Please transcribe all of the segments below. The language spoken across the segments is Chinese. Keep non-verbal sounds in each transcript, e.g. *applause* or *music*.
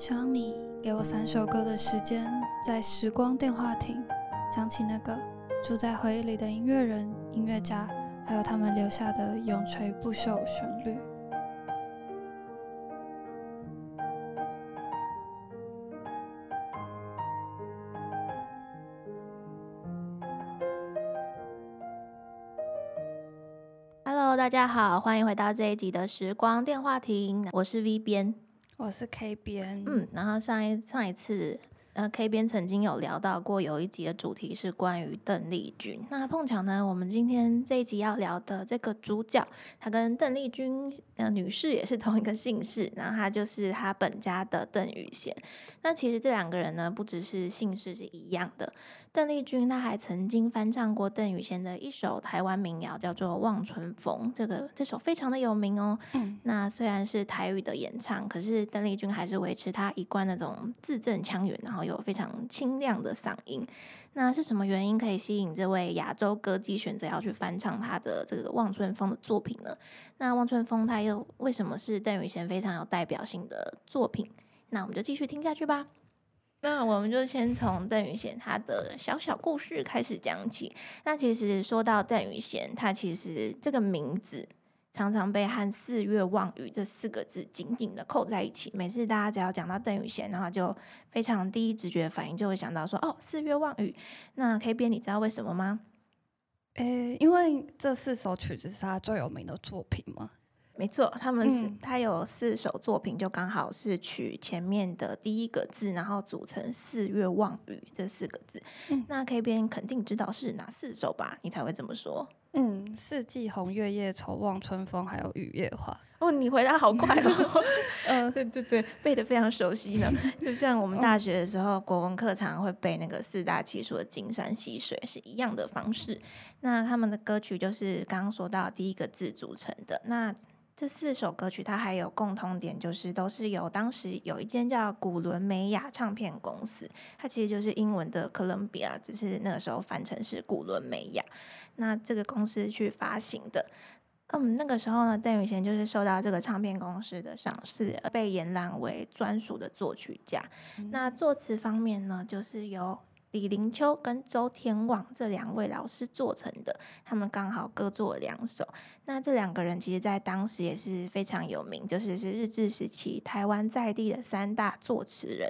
希望你给我三首歌的时间，在时光电话亭想起那个住在回忆里的音乐人、音乐家，还有他们留下的永垂不朽旋律。大家好，欢迎回到这一集的时光电话亭，我是 V 边。我是 K 边，嗯，然后上一上一次，呃，K 边曾经有聊到过，有一集的主题是关于邓丽君。那碰巧呢，我们今天这一集要聊的这个主角，她跟邓丽君呃女士也是同一个姓氏，然后她就是她本家的邓雨贤。那其实这两个人呢，不只是姓氏是一样的。邓丽君她还曾经翻唱过邓雨贤的一首台湾民谣，叫做《望春风》。这个这首非常的有名哦。嗯。那虽然是台语的演唱，可是邓丽君还是维持她一贯那种字正腔圆，然后有非常清亮的嗓音。那是什么原因可以吸引这位亚洲歌姬选择要去翻唱他的这个《望春风》的作品呢？那《望春风》他又为什么是邓雨贤非常有代表性的作品？那我们就继续听下去吧。那我们就先从邓宇贤他的小小故事开始讲起。那其实说到邓宇贤，他其实这个名字常常被和“四月望雨”这四个字紧紧的扣在一起。每次大家只要讲到邓宇贤，然后就非常第一直觉反应就会想到说：“哦，四月望雨。”那 K 编，你知道为什么吗？诶，因为这四首曲子是他最有名的作品嘛？没错，他们是他有四首作品，就刚好是取前面的第一个字，然后组成“四月望雨”这四个字。那 K 边肯定知道是哪四首吧？你才会这么说。嗯，四季红，月夜愁，望春风，还有雨夜花。哦，你回答好快哦。*laughs* 嗯，对对对，背的非常熟悉呢。*laughs* 就像我们大学的时候，国文课常会背那个四大奇书的《金山溪水》是一样的方式。那他们的歌曲就是刚刚说到第一个字组成的。那这四首歌曲，它还有共通点，就是都是由当时有一间叫古伦美亚唱片公司，它其实就是英文的哥伦比亚，只是那个时候翻成是古伦美亚。那这个公司去发行的，嗯，那个时候呢，邓宇贤就是受到这个唱片公司的赏识，被延揽为专属的作曲家。那作词方面呢，就是由。李林秋跟周天旺这两位老师做成的，他们刚好各做两首。那这两个人其实，在当时也是非常有名，就是是日治时期台湾在地的三大作词人，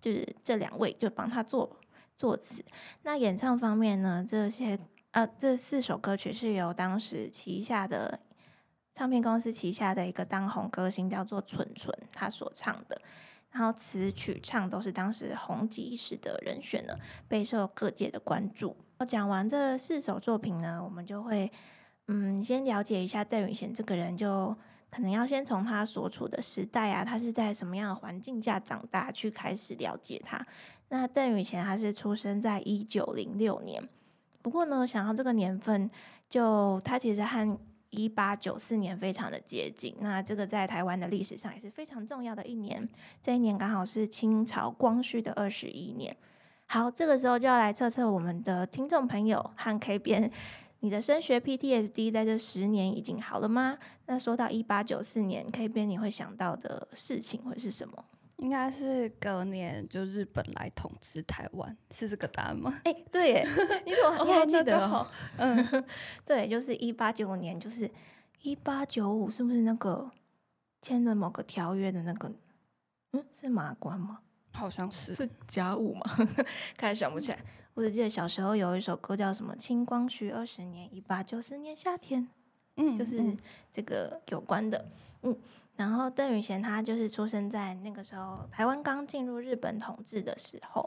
就是这两位就帮他做作词。那演唱方面呢，这些呃这四首歌曲是由当时旗下的唱片公司旗下的一个当红歌星叫做纯纯他所唱的。然后词曲唱都是当时红极一时的人选呢，备受各界的关注。我讲完这四首作品呢，我们就会嗯先了解一下邓宇贤这个人，就可能要先从他所处的时代啊，他是在什么样的环境下长大去开始了解他。那邓宇贤他是出生在一九零六年，不过呢，想到这个年份，就他其实和一八九四年非常的接近，那这个在台湾的历史上也是非常重要的一年。这一年刚好是清朝光绪的二十一年。好，这个时候就要来测测我们的听众朋友和 K 边，你的升学 PTSD 在这十年已经好了吗？那说到一八九四年，K 边你会想到的事情会是什么？应该是隔年就日本来统治台湾，是这个答案吗？哎，对耶，你怎么你还记得？嗯，*laughs* 对，就是一八九五年，就是一八九五，是不是那个签了某个条约的那个？嗯，是马关吗？好像是是甲午吗？*laughs* 开始想不起来。我只记得小时候有一首歌叫什么“清光绪二十年，一八九四年夏天”，嗯，就是这个有关的，嗯。然后邓宇贤他就是出生在那个时候，台湾刚进入日本统治的时候，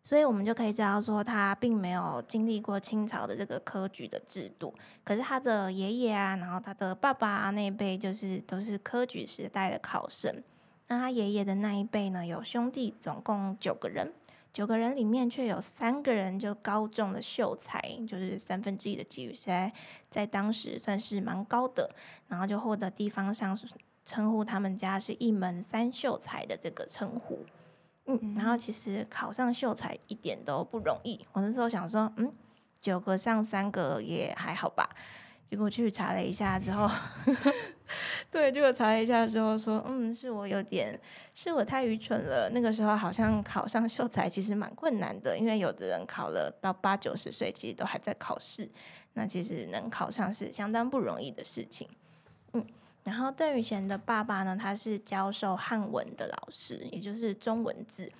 所以我们就可以知道说他并没有经历过清朝的这个科举的制度。可是他的爷爷啊，然后他的爸爸那一辈就是都是科举时代的考生。那他爷爷的那一辈呢，有兄弟总共九个人，九个人里面却有三个人就高中的秀才，就是三分之一的几率，在在当时算是蛮高的，然后就获得地方上。称呼他们家是一门三秀才的这个称呼，嗯，然后其实考上秀才一点都不容易。我那时候想说，嗯，九个上三个也还好吧。结果去查了一下之后，*laughs* 对，结果查了一下之后说，嗯，是我有点，是我太愚蠢了。那个时候好像考上秀才其实蛮困难的，因为有的人考了到八九十岁，其实都还在考试。那其实能考上是相当不容易的事情。然后邓宇贤的爸爸呢，他是教授汉文的老师，也就是中文字。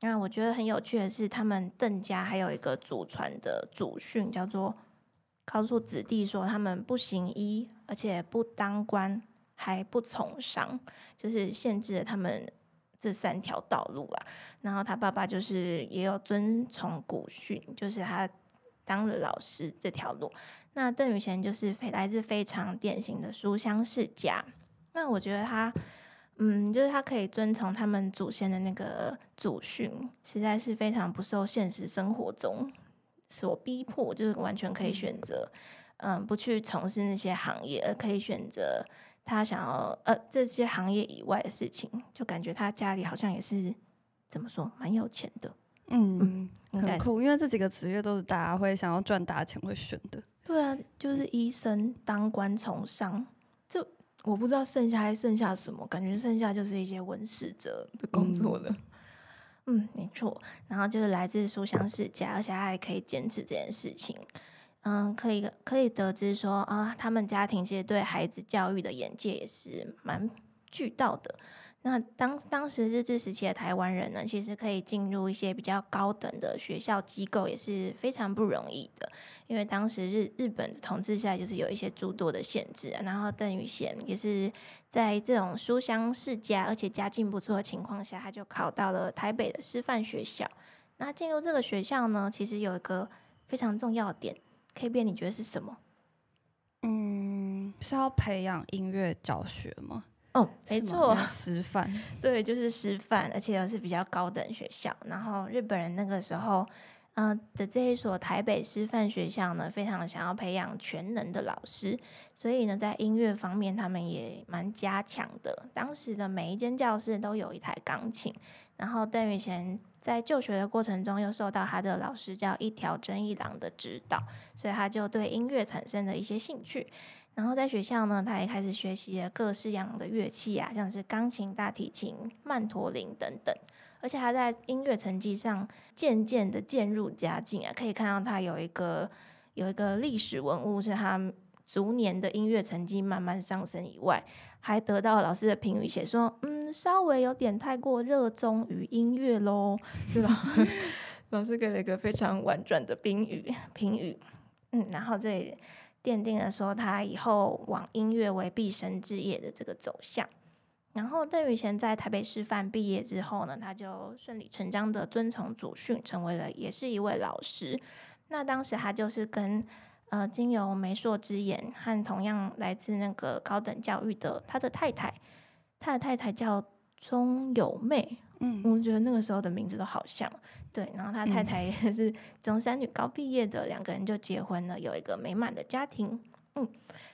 那我觉得很有趣的是，他们邓家还有一个祖传的祖训，叫做告诉子弟说，他们不行医，而且不当官。还不从商，就是限制了他们这三条道路啊。然后他爸爸就是也有遵从古训，就是他当了老师这条路。那邓宇贤就是非来自非常典型的书香世家。那我觉得他，嗯，就是他可以遵从他们祖先的那个祖训，实在是非常不受现实生活中所逼迫，就是完全可以选择，嗯，不去从事那些行业，而可以选择。他想要呃这些行业以外的事情，就感觉他家里好像也是怎么说蛮有钱的，嗯，很酷，因为这几个职业都是大家会想要赚大钱会选的。对啊，就是医生、当官、从商，就我不知道剩下还剩下什么，感觉剩下就是一些文史哲的工作了。嗯，没错，然后就是来自书香世家，而且他还可以坚持这件事情。嗯，可以可以得知说啊，他们家庭其实对孩子教育的眼界也是蛮巨大的。那当当时日治时期的台湾人呢，其实可以进入一些比较高等的学校机构，也是非常不容易的。因为当时日日本统治下，就是有一些诸多的限制。然后邓宇贤也是在这种书香世家，而且家境不错的情况下，他就考到了台北的师范学校。那进入这个学校呢，其实有一个非常重要的点。K 变你觉得是什么？嗯，是要培养音乐教学吗？哦，没错，师范。*laughs* 对，就是师范，而且又是比较高等学校。然后日本人那个时候，嗯的这一所台北师范学校呢，非常想要培养全能的老师，所以呢，在音乐方面他们也蛮加强的。当时的每一间教室都有一台钢琴，然后邓宇贤。在就学的过程中，又受到他的老师叫一条真一郎的指导，所以他就对音乐产生了一些兴趣。然后在学校呢，他也开始学习了各式样的乐器啊，像是钢琴、大提琴、曼陀林等等。而且他在音乐成绩上渐渐的渐入佳境啊，可以看到他有一个有一个历史文物，是他逐年的音乐成绩慢慢上升以外。还得到老师的评语，写说，嗯，稍微有点太过热衷于音乐喽，是吧？*laughs* 老师给了一个非常婉转的评语，评语，嗯，然后这里奠定了说他以后往音乐为毕生志业的这个走向。然后邓宇贤在台北师范毕业之后呢，他就顺理成章的遵从祖训，成为了也是一位老师。那当时他就是跟。呃，经由媒妁之言和同样来自那个高等教育的他的太太，他的太太叫钟友妹，嗯，我觉得那个时候的名字都好像，对，然后他太太也是中山女高毕业的，两个人就结婚了，有一个美满的家庭，嗯，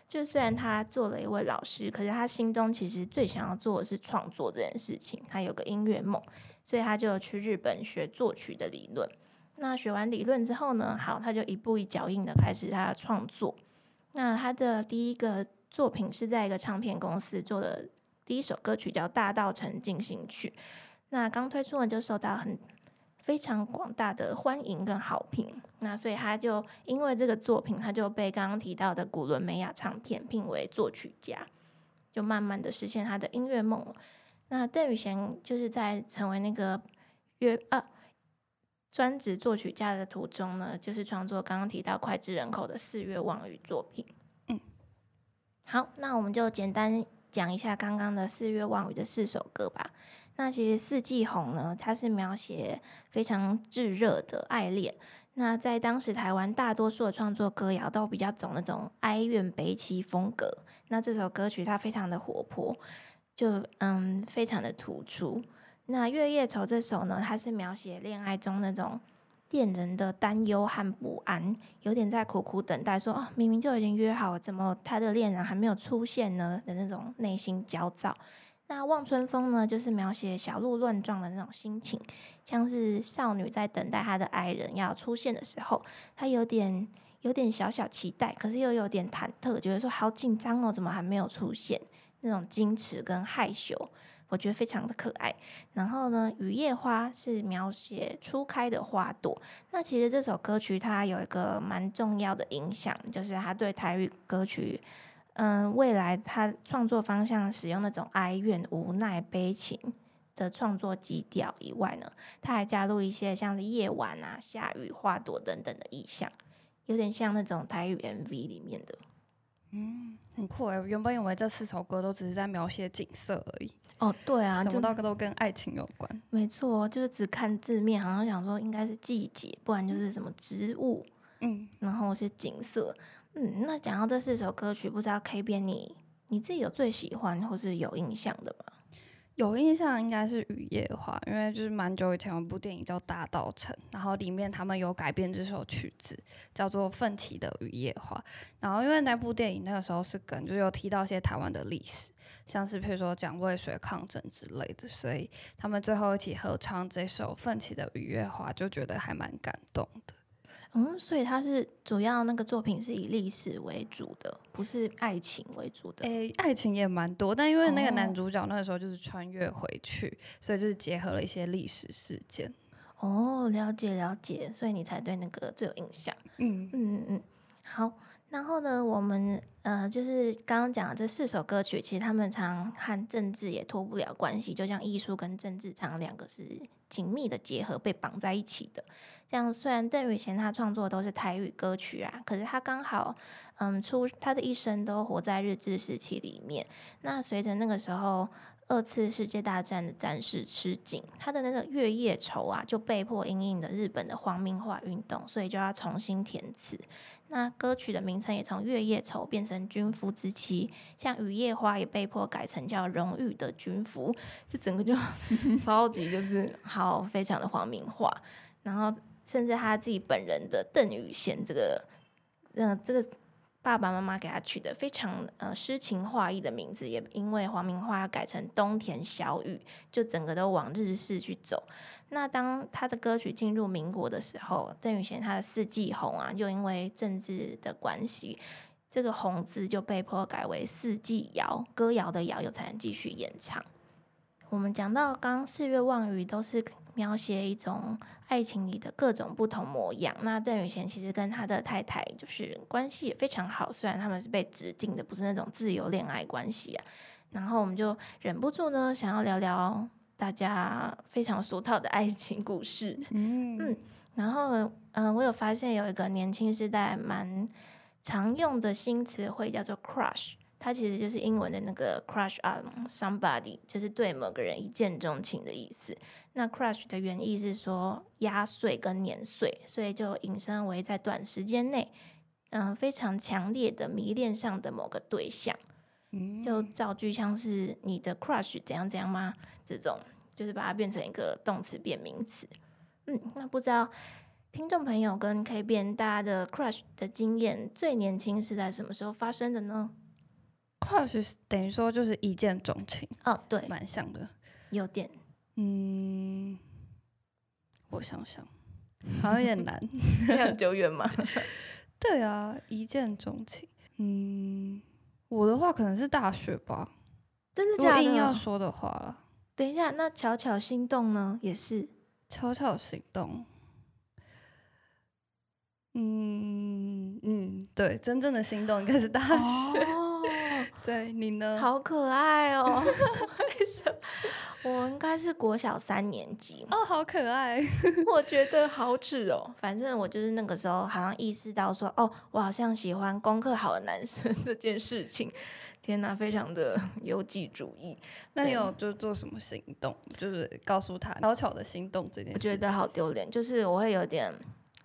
就虽然他做了一位老师，可是他心中其实最想要做的是创作这件事情，他有个音乐梦，所以他就去日本学作曲的理论。那学完理论之后呢？好，他就一步一脚印的开始他的创作。那他的第一个作品是在一个唱片公司做的第一首歌曲，叫《大道城进行曲》。那刚推出呢，就受到很非常广大的欢迎跟好评。那所以他就因为这个作品，他就被刚刚提到的古伦美亚唱片聘为作曲家，就慢慢的实现他的音乐梦。那邓宇贤就是在成为那个乐呃。专职作曲家的途中呢，就是创作刚刚提到脍炙人口的四月望雨作品。嗯，好，那我们就简单讲一下刚刚的四月望雨的四首歌吧。那其实四季红呢，它是描写非常炙热的爱恋。那在当时台湾，大多数的创作歌谣都比较走那种哀怨悲凄风格。那这首歌曲它非常的活泼，就嗯，非常的突出。那《月夜愁》这首呢，它是描写恋爱中那种恋人的担忧和不安，有点在苦苦等待，说哦，明明就已经约好，怎么他的恋人还没有出现呢？的那种内心焦躁。那《望春风》呢，就是描写小鹿乱撞的那种心情，像是少女在等待她的爱人要出现的时候，她有点有点小小期待，可是又有点忐忑，觉得说好紧张哦，怎么还没有出现？那种矜持跟害羞，我觉得非常的可爱。然后呢，雨夜花是描写初开的花朵。那其实这首歌曲它有一个蛮重要的影响，就是它对台语歌曲，嗯，未来他创作方向使用那种哀怨、无奈、悲情的创作基调以外呢，他还加入一些像是夜晚啊、下雨、花朵等等的意象，有点像那种台语 MV 里面的。嗯，很酷哎！原本以为这四首歌都只是在描写景色而已。哦，对啊，什么都都跟爱情有关。没错，就是只看字面，好像想说应该是季节，不然就是什么植物，嗯，然后是景色，嗯。那讲到这四首歌曲，不知道 K 边你你自己有最喜欢或是有印象的吗？有印象应该是《雨夜花》，因为就是蛮久以前有部电影叫《大道城》，然后里面他们有改编这首曲子，叫做奋起的雨夜花。然后因为那部电影那个时候是跟就有提到一些台湾的历史，像是譬如说讲渭水抗争之类的，所以他们最后一起合唱这首《奋起的雨夜花》，就觉得还蛮感动的。嗯，所以他是主要那个作品是以历史为主的，不是爱情为主的。诶，爱情也蛮多，但因为那个男主角那个时候就是穿越回去，所以就是结合了一些历史事件。哦，了解了解，所以你才对那个最有印象。嗯嗯嗯嗯，好。然后呢，我们呃，就是刚刚讲的这四首歌曲，其实他们常和政治也脱不了关系，就像艺术跟政治常两个是紧密的结合，被绑在一起的。这样虽然邓宇贤他创作都是台语歌曲啊，可是他刚好嗯出他的一生都活在日治时期里面。那随着那个时候二次世界大战的战事吃紧，他的那个月夜愁啊，就被迫因应的日本的皇民化运动，所以就要重新填词。那歌曲的名称也从《月夜愁》变成《军夫之妻》，像《雨夜花》也被迫改成叫《荣誉的军夫》，这整个就 *laughs* 超级就是好，非常的皇民化。然后甚至他自己本人的邓宇贤这个，嗯，这个爸爸妈妈给他取的非常呃诗情画意的名字，也因为黄明化改成东田小雨，就整个都往日式去走。那当他的歌曲进入民国的时候，邓宇贤他的《四季红》啊，就因为政治的关系，这个“红”字就被迫改为“四季谣”，歌谣的“谣”又才能继续演唱。我们讲到刚《四月望雨》，都是描写一种爱情里的各种不同模样。那邓宇贤其实跟他的太太就是关系也非常好，虽然他们是被指定的，不是那种自由恋爱关系啊。然后我们就忍不住呢，想要聊聊。大家非常俗套的爱情故事，嗯嗯，然后嗯，我有发现有一个年轻时代蛮常用的新词汇叫做 crush，它其实就是英文的那个 crush on somebody，就是对某个人一见钟情的意思。那 crush 的原意是说压碎跟碾碎，所以就引申为在短时间内，嗯，非常强烈的迷恋上的某个对象。就造句像是你的 crush 怎样怎样吗？这种就是把它变成一个动词变名词。嗯，那不知道听众朋友跟 K 变大家的 crush 的经验，最年轻是在什么时候发生的呢？crush 等于说就是一见钟情。哦，对，蛮像的，有点。嗯，我想想，好像有点难，非常久远嘛？对啊，一见钟情。嗯。我的话可能是大学吧，真的假的？硬要说的话了，等一下，那巧巧心动呢？也是巧巧心动。嗯嗯，对，真正的心动应该是大学。哦，*laughs* 对你呢？好可爱哦！*laughs* 为什么？我应该是国小三年级哦，好可爱。*laughs* 我觉得好耻哦。反正我就是那个时候好像意识到说，哦，我好像喜欢功课好的男生这件事情。天哪，非常的 *laughs* 优绩主义。那你有就做什么行动？就是告诉他小巧的心动这件事。我觉得好丢脸，就是我会有点，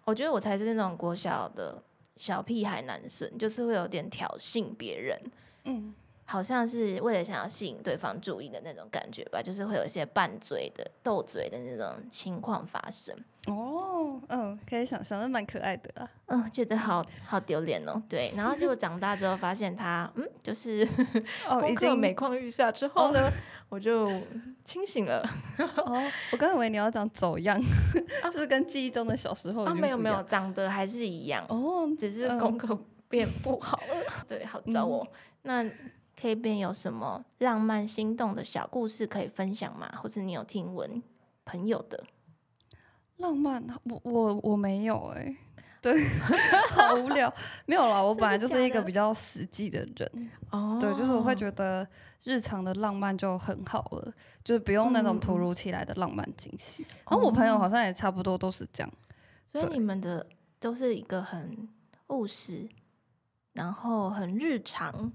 我觉得我才是那种国小的小屁孩男生，就是会有点挑衅别人。嗯。好像是为了想要吸引对方注意的那种感觉吧，就是会有一些拌嘴的、斗嘴的那种情况发生。哦，嗯，可以想象，那蛮可爱的啊。嗯，觉得好好丢脸哦。对，然后结果长大之后发现他，嗯，就是 *laughs* 功课每况愈下之后呢，我就清醒了。哦，我刚以为你要讲走样，就是跟记忆中的小时候啊，没有没有，长得还是一样哦，只是功课变不好了。*laughs* 对，好糟哦。那。K 边有什么浪漫心动的小故事可以分享吗？或是你有听闻朋友的 *laughs* 浪漫？我我我没有哎，对，*laughs* 好无聊，没有啦。我本来就是一个比较实际的人，哦，对，就是我会觉得日常的浪漫就很好了，就是不用那种突如其来的浪漫惊喜。然后我朋友好像也差不多都是这样，所以你们的都是一个很务实，然后很日常。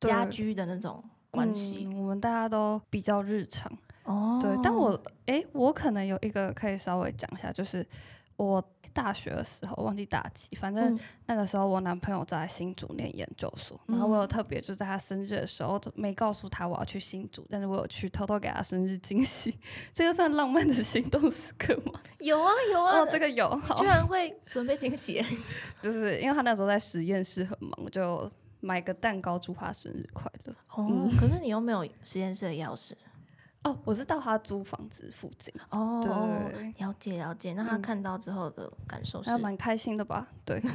家居的那种关系，我们大家都比较日常。哦。对，但我哎，我可能有一个可以稍微讲一下，就是我大学的时候忘记大几，反正那个时候我男朋友在新竹念研究所，然后我有特别就在他生日的时候没告诉他我要去新竹，但是我有去偷偷给他生日惊喜，*laughs* 这个算浪漫的行动时刻吗？有啊有啊，哦这个有，居然会准备惊喜，*laughs* 就是因为他那时候在实验室很忙，就。买个蛋糕祝他生日快乐。哦，可是你又没有实验室的钥匙。哦，我是到他租房子附近。哦，了解了解。那他看到之后的感受是？还蛮开心的吧？对。*laughs*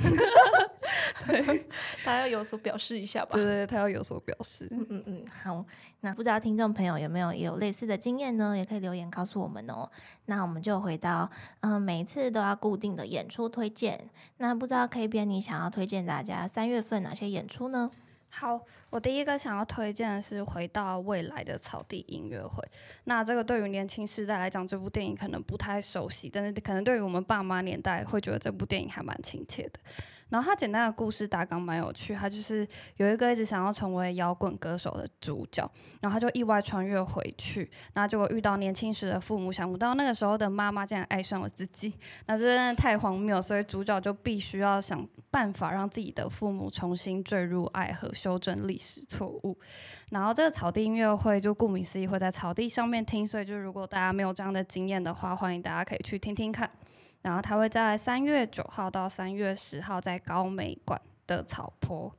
对，他要有所表示一下吧。对对，他要有所表示。嗯嗯嗯，好。那不知道听众朋友有没有也有类似的经验呢？也可以留言告诉我们哦。那我们就回到，嗯，每一次都要固定的演出推荐。那不知道 K 边你想要推荐大家三月份哪些演出呢？好，我第一个想要推荐的是《回到未来的草地音乐会》。那这个对于年轻世代来讲，这部电影可能不太熟悉，但是可能对于我们爸妈年代，会觉得这部电影还蛮亲切的。然后他简单的故事大纲蛮有趣，他就是有一个一直想要成为摇滚歌手的主角，然后他就意外穿越回去，那结果遇到年轻时的父母，想不到那个时候的妈妈竟然爱上了自己，那真的太荒谬，所以主角就必须要想办法让自己的父母重新坠入爱河，修正历史错误。然后这个草地音乐会就顾名思义会在草地上面听，所以就如果大家没有这样的经验的话，欢迎大家可以去听听看。然后他会在三月九号到三月十号在高美馆的草坡。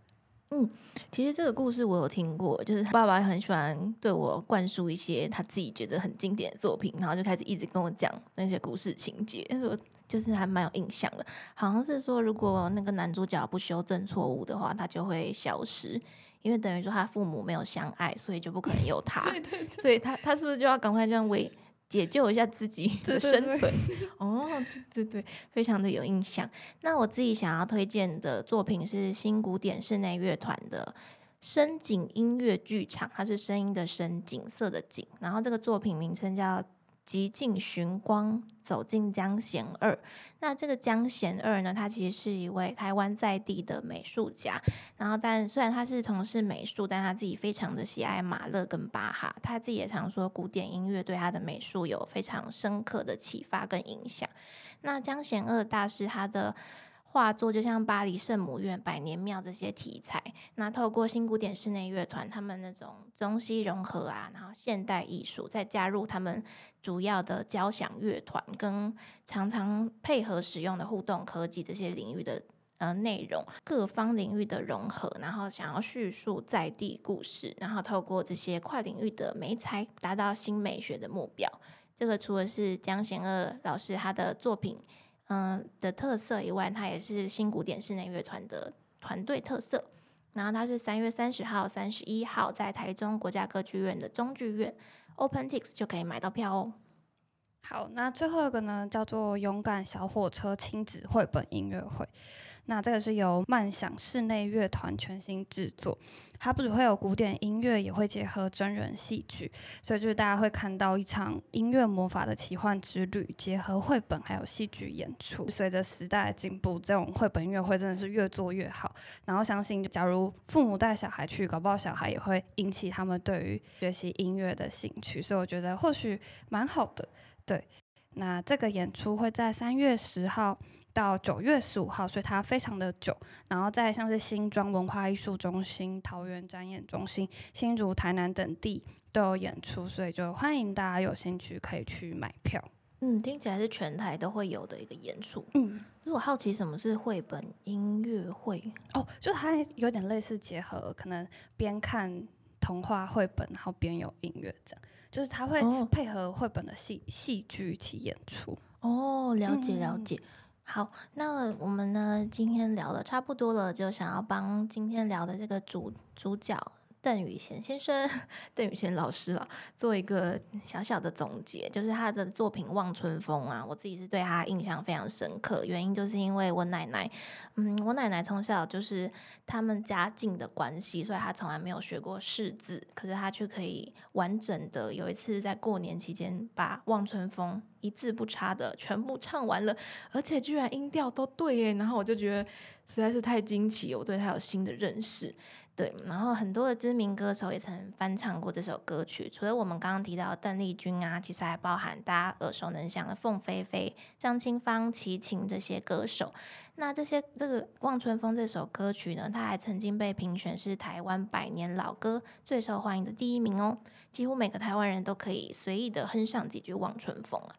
嗯，其实这个故事我有听过，就是爸爸很喜欢对我灌输一些他自己觉得很经典的作品，然后就开始一直跟我讲那些故事情节，我就是还蛮有印象的。好像是说，如果那个男主角不修正错误的话，他就会消失，因为等于说他父母没有相爱，所以就不可能有他。*laughs* 所以他他是不是就要赶快这样为？解救一下自己 *laughs* 的生存 *laughs* 哦，对对对，非常的有印象。那我自己想要推荐的作品是新古典室内乐团的深井音乐剧场，它是声音的声，景色的景，然后这个作品名称叫。极尽寻光，走进江贤二。那这个江贤二呢？他其实是一位台湾在地的美术家。然后，但虽然他是从事美术，但他自己非常的喜爱马勒跟巴哈。他自己也常说，古典音乐对他的美术有非常深刻的启发跟影响。那江贤二大师他的。画作就像巴黎圣母院、百年庙这些题材，那透过新古典室内乐团，他们那种中西融合啊，然后现代艺术，再加入他们主要的交响乐团，跟常常配合使用的互动科技这些领域的呃内容，各方领域的融合，然后想要叙述在地故事，然后透过这些跨领域的美材，达到新美学的目标。这个除了是江贤二老师他的作品。嗯的特色以外，它也是新古典室内乐团的团队特色。然后它是三月三十号、三十一号在台中国家歌剧院的中剧院 OpenTix 就可以买到票哦。好，那最后一个呢，叫做勇敢小火车亲子绘本音乐会。那这个是由漫想室内乐团全新制作，它不只会有古典音乐，也会结合真人戏剧，所以就是大家会看到一场音乐魔法的奇幻之旅，结合绘本还有戏剧演出。随着时代的进步，这种绘本音乐会真的是越做越好。然后相信，假如父母带小孩去，搞不好小孩也会引起他们对于学习音乐的兴趣。所以我觉得或许蛮好的。对，那这个演出会在三月十号。到九月十五号，所以它非常的久。然后再像是新庄文化艺术中心、桃园展演中心、新竹、台南等地都有演出，所以就欢迎大家有兴趣可以去买票。嗯，听起来是全台都会有的一个演出。嗯，如果好奇什么是绘本音乐会哦，就它有点类似结合，可能边看童话绘本，然后边有音乐这样，就是它会配合绘本的戏戏剧一起演出。哦，了解了解。好，那我们呢？今天聊的差不多了，就想要帮今天聊的这个主主角邓宇贤先生、*laughs* 邓宇贤老师了，做一个小小的总结，就是他的作品《望春风》啊，我自己是对他印象非常深刻，原因就是因为我奶奶，嗯，我奶奶从小就是他们家境的关系，所以她从来没有学过识字，可是她却可以完整的有一次在过年期间把《望春风》一字不差的全部唱完了，而且居然音调都对耶，然后我就觉得。实在是太惊奇，我对他有新的认识。对，然后很多的知名歌手也曾翻唱过这首歌曲，除了我们刚刚提到邓丽君啊，其实还包含大家耳熟能详的凤飞飞、张清芳、齐秦这些歌手。那这些这个《望春风》这首歌曲呢，它还曾经被评选是台湾百年老歌最受欢迎的第一名哦，几乎每个台湾人都可以随意的哼上几句《望春风》啊。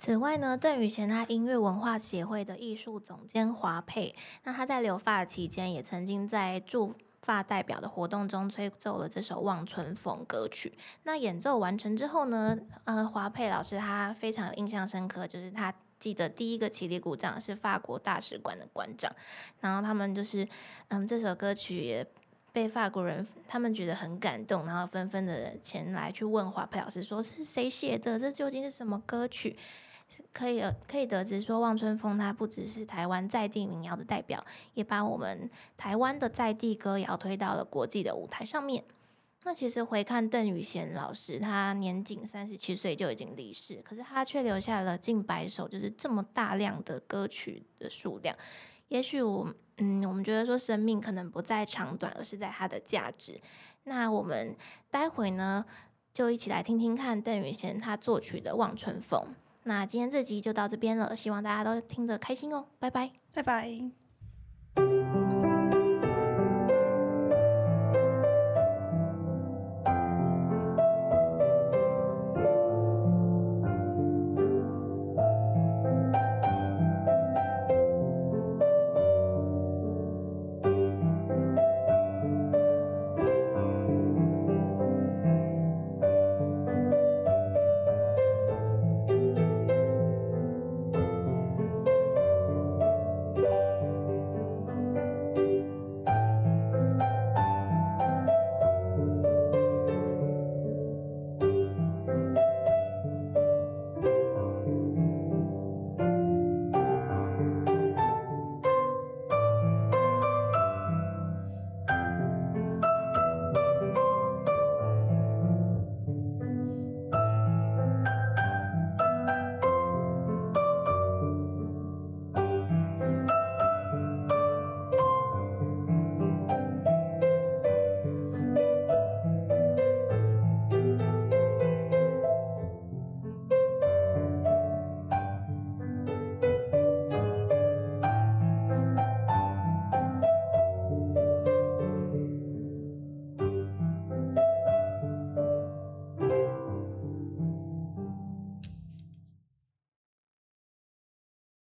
此外呢，邓宇贤他音乐文化协会的艺术总监华佩，那他在留发期间也曾经在驻发代表的活动中吹奏了这首《望春风》歌曲。那演奏完成之后呢，呃，华佩老师他非常有印象深刻，就是他记得第一个起立鼓掌是法国大使馆的馆长，然后他们就是嗯，这首歌曲也被法国人他们觉得很感动，然后纷纷的前来去问华佩老师说是谁写的，这究竟是什么歌曲？可以可以得知说，《望春风》它不只是台湾在地民谣的代表，也把我们台湾的在地歌谣推到了国际的舞台上面。那其实回看邓宇贤老师，他年仅三十七岁就已经离世，可是他却留下了近百首，就是这么大量的歌曲的数量。也许我嗯，我们觉得说生命可能不在长短，而是在它的价值。那我们待会呢，就一起来听听看邓宇贤他作曲的《望春风》。那今天这集就到这边了，希望大家都听得开心哦，拜拜，拜拜。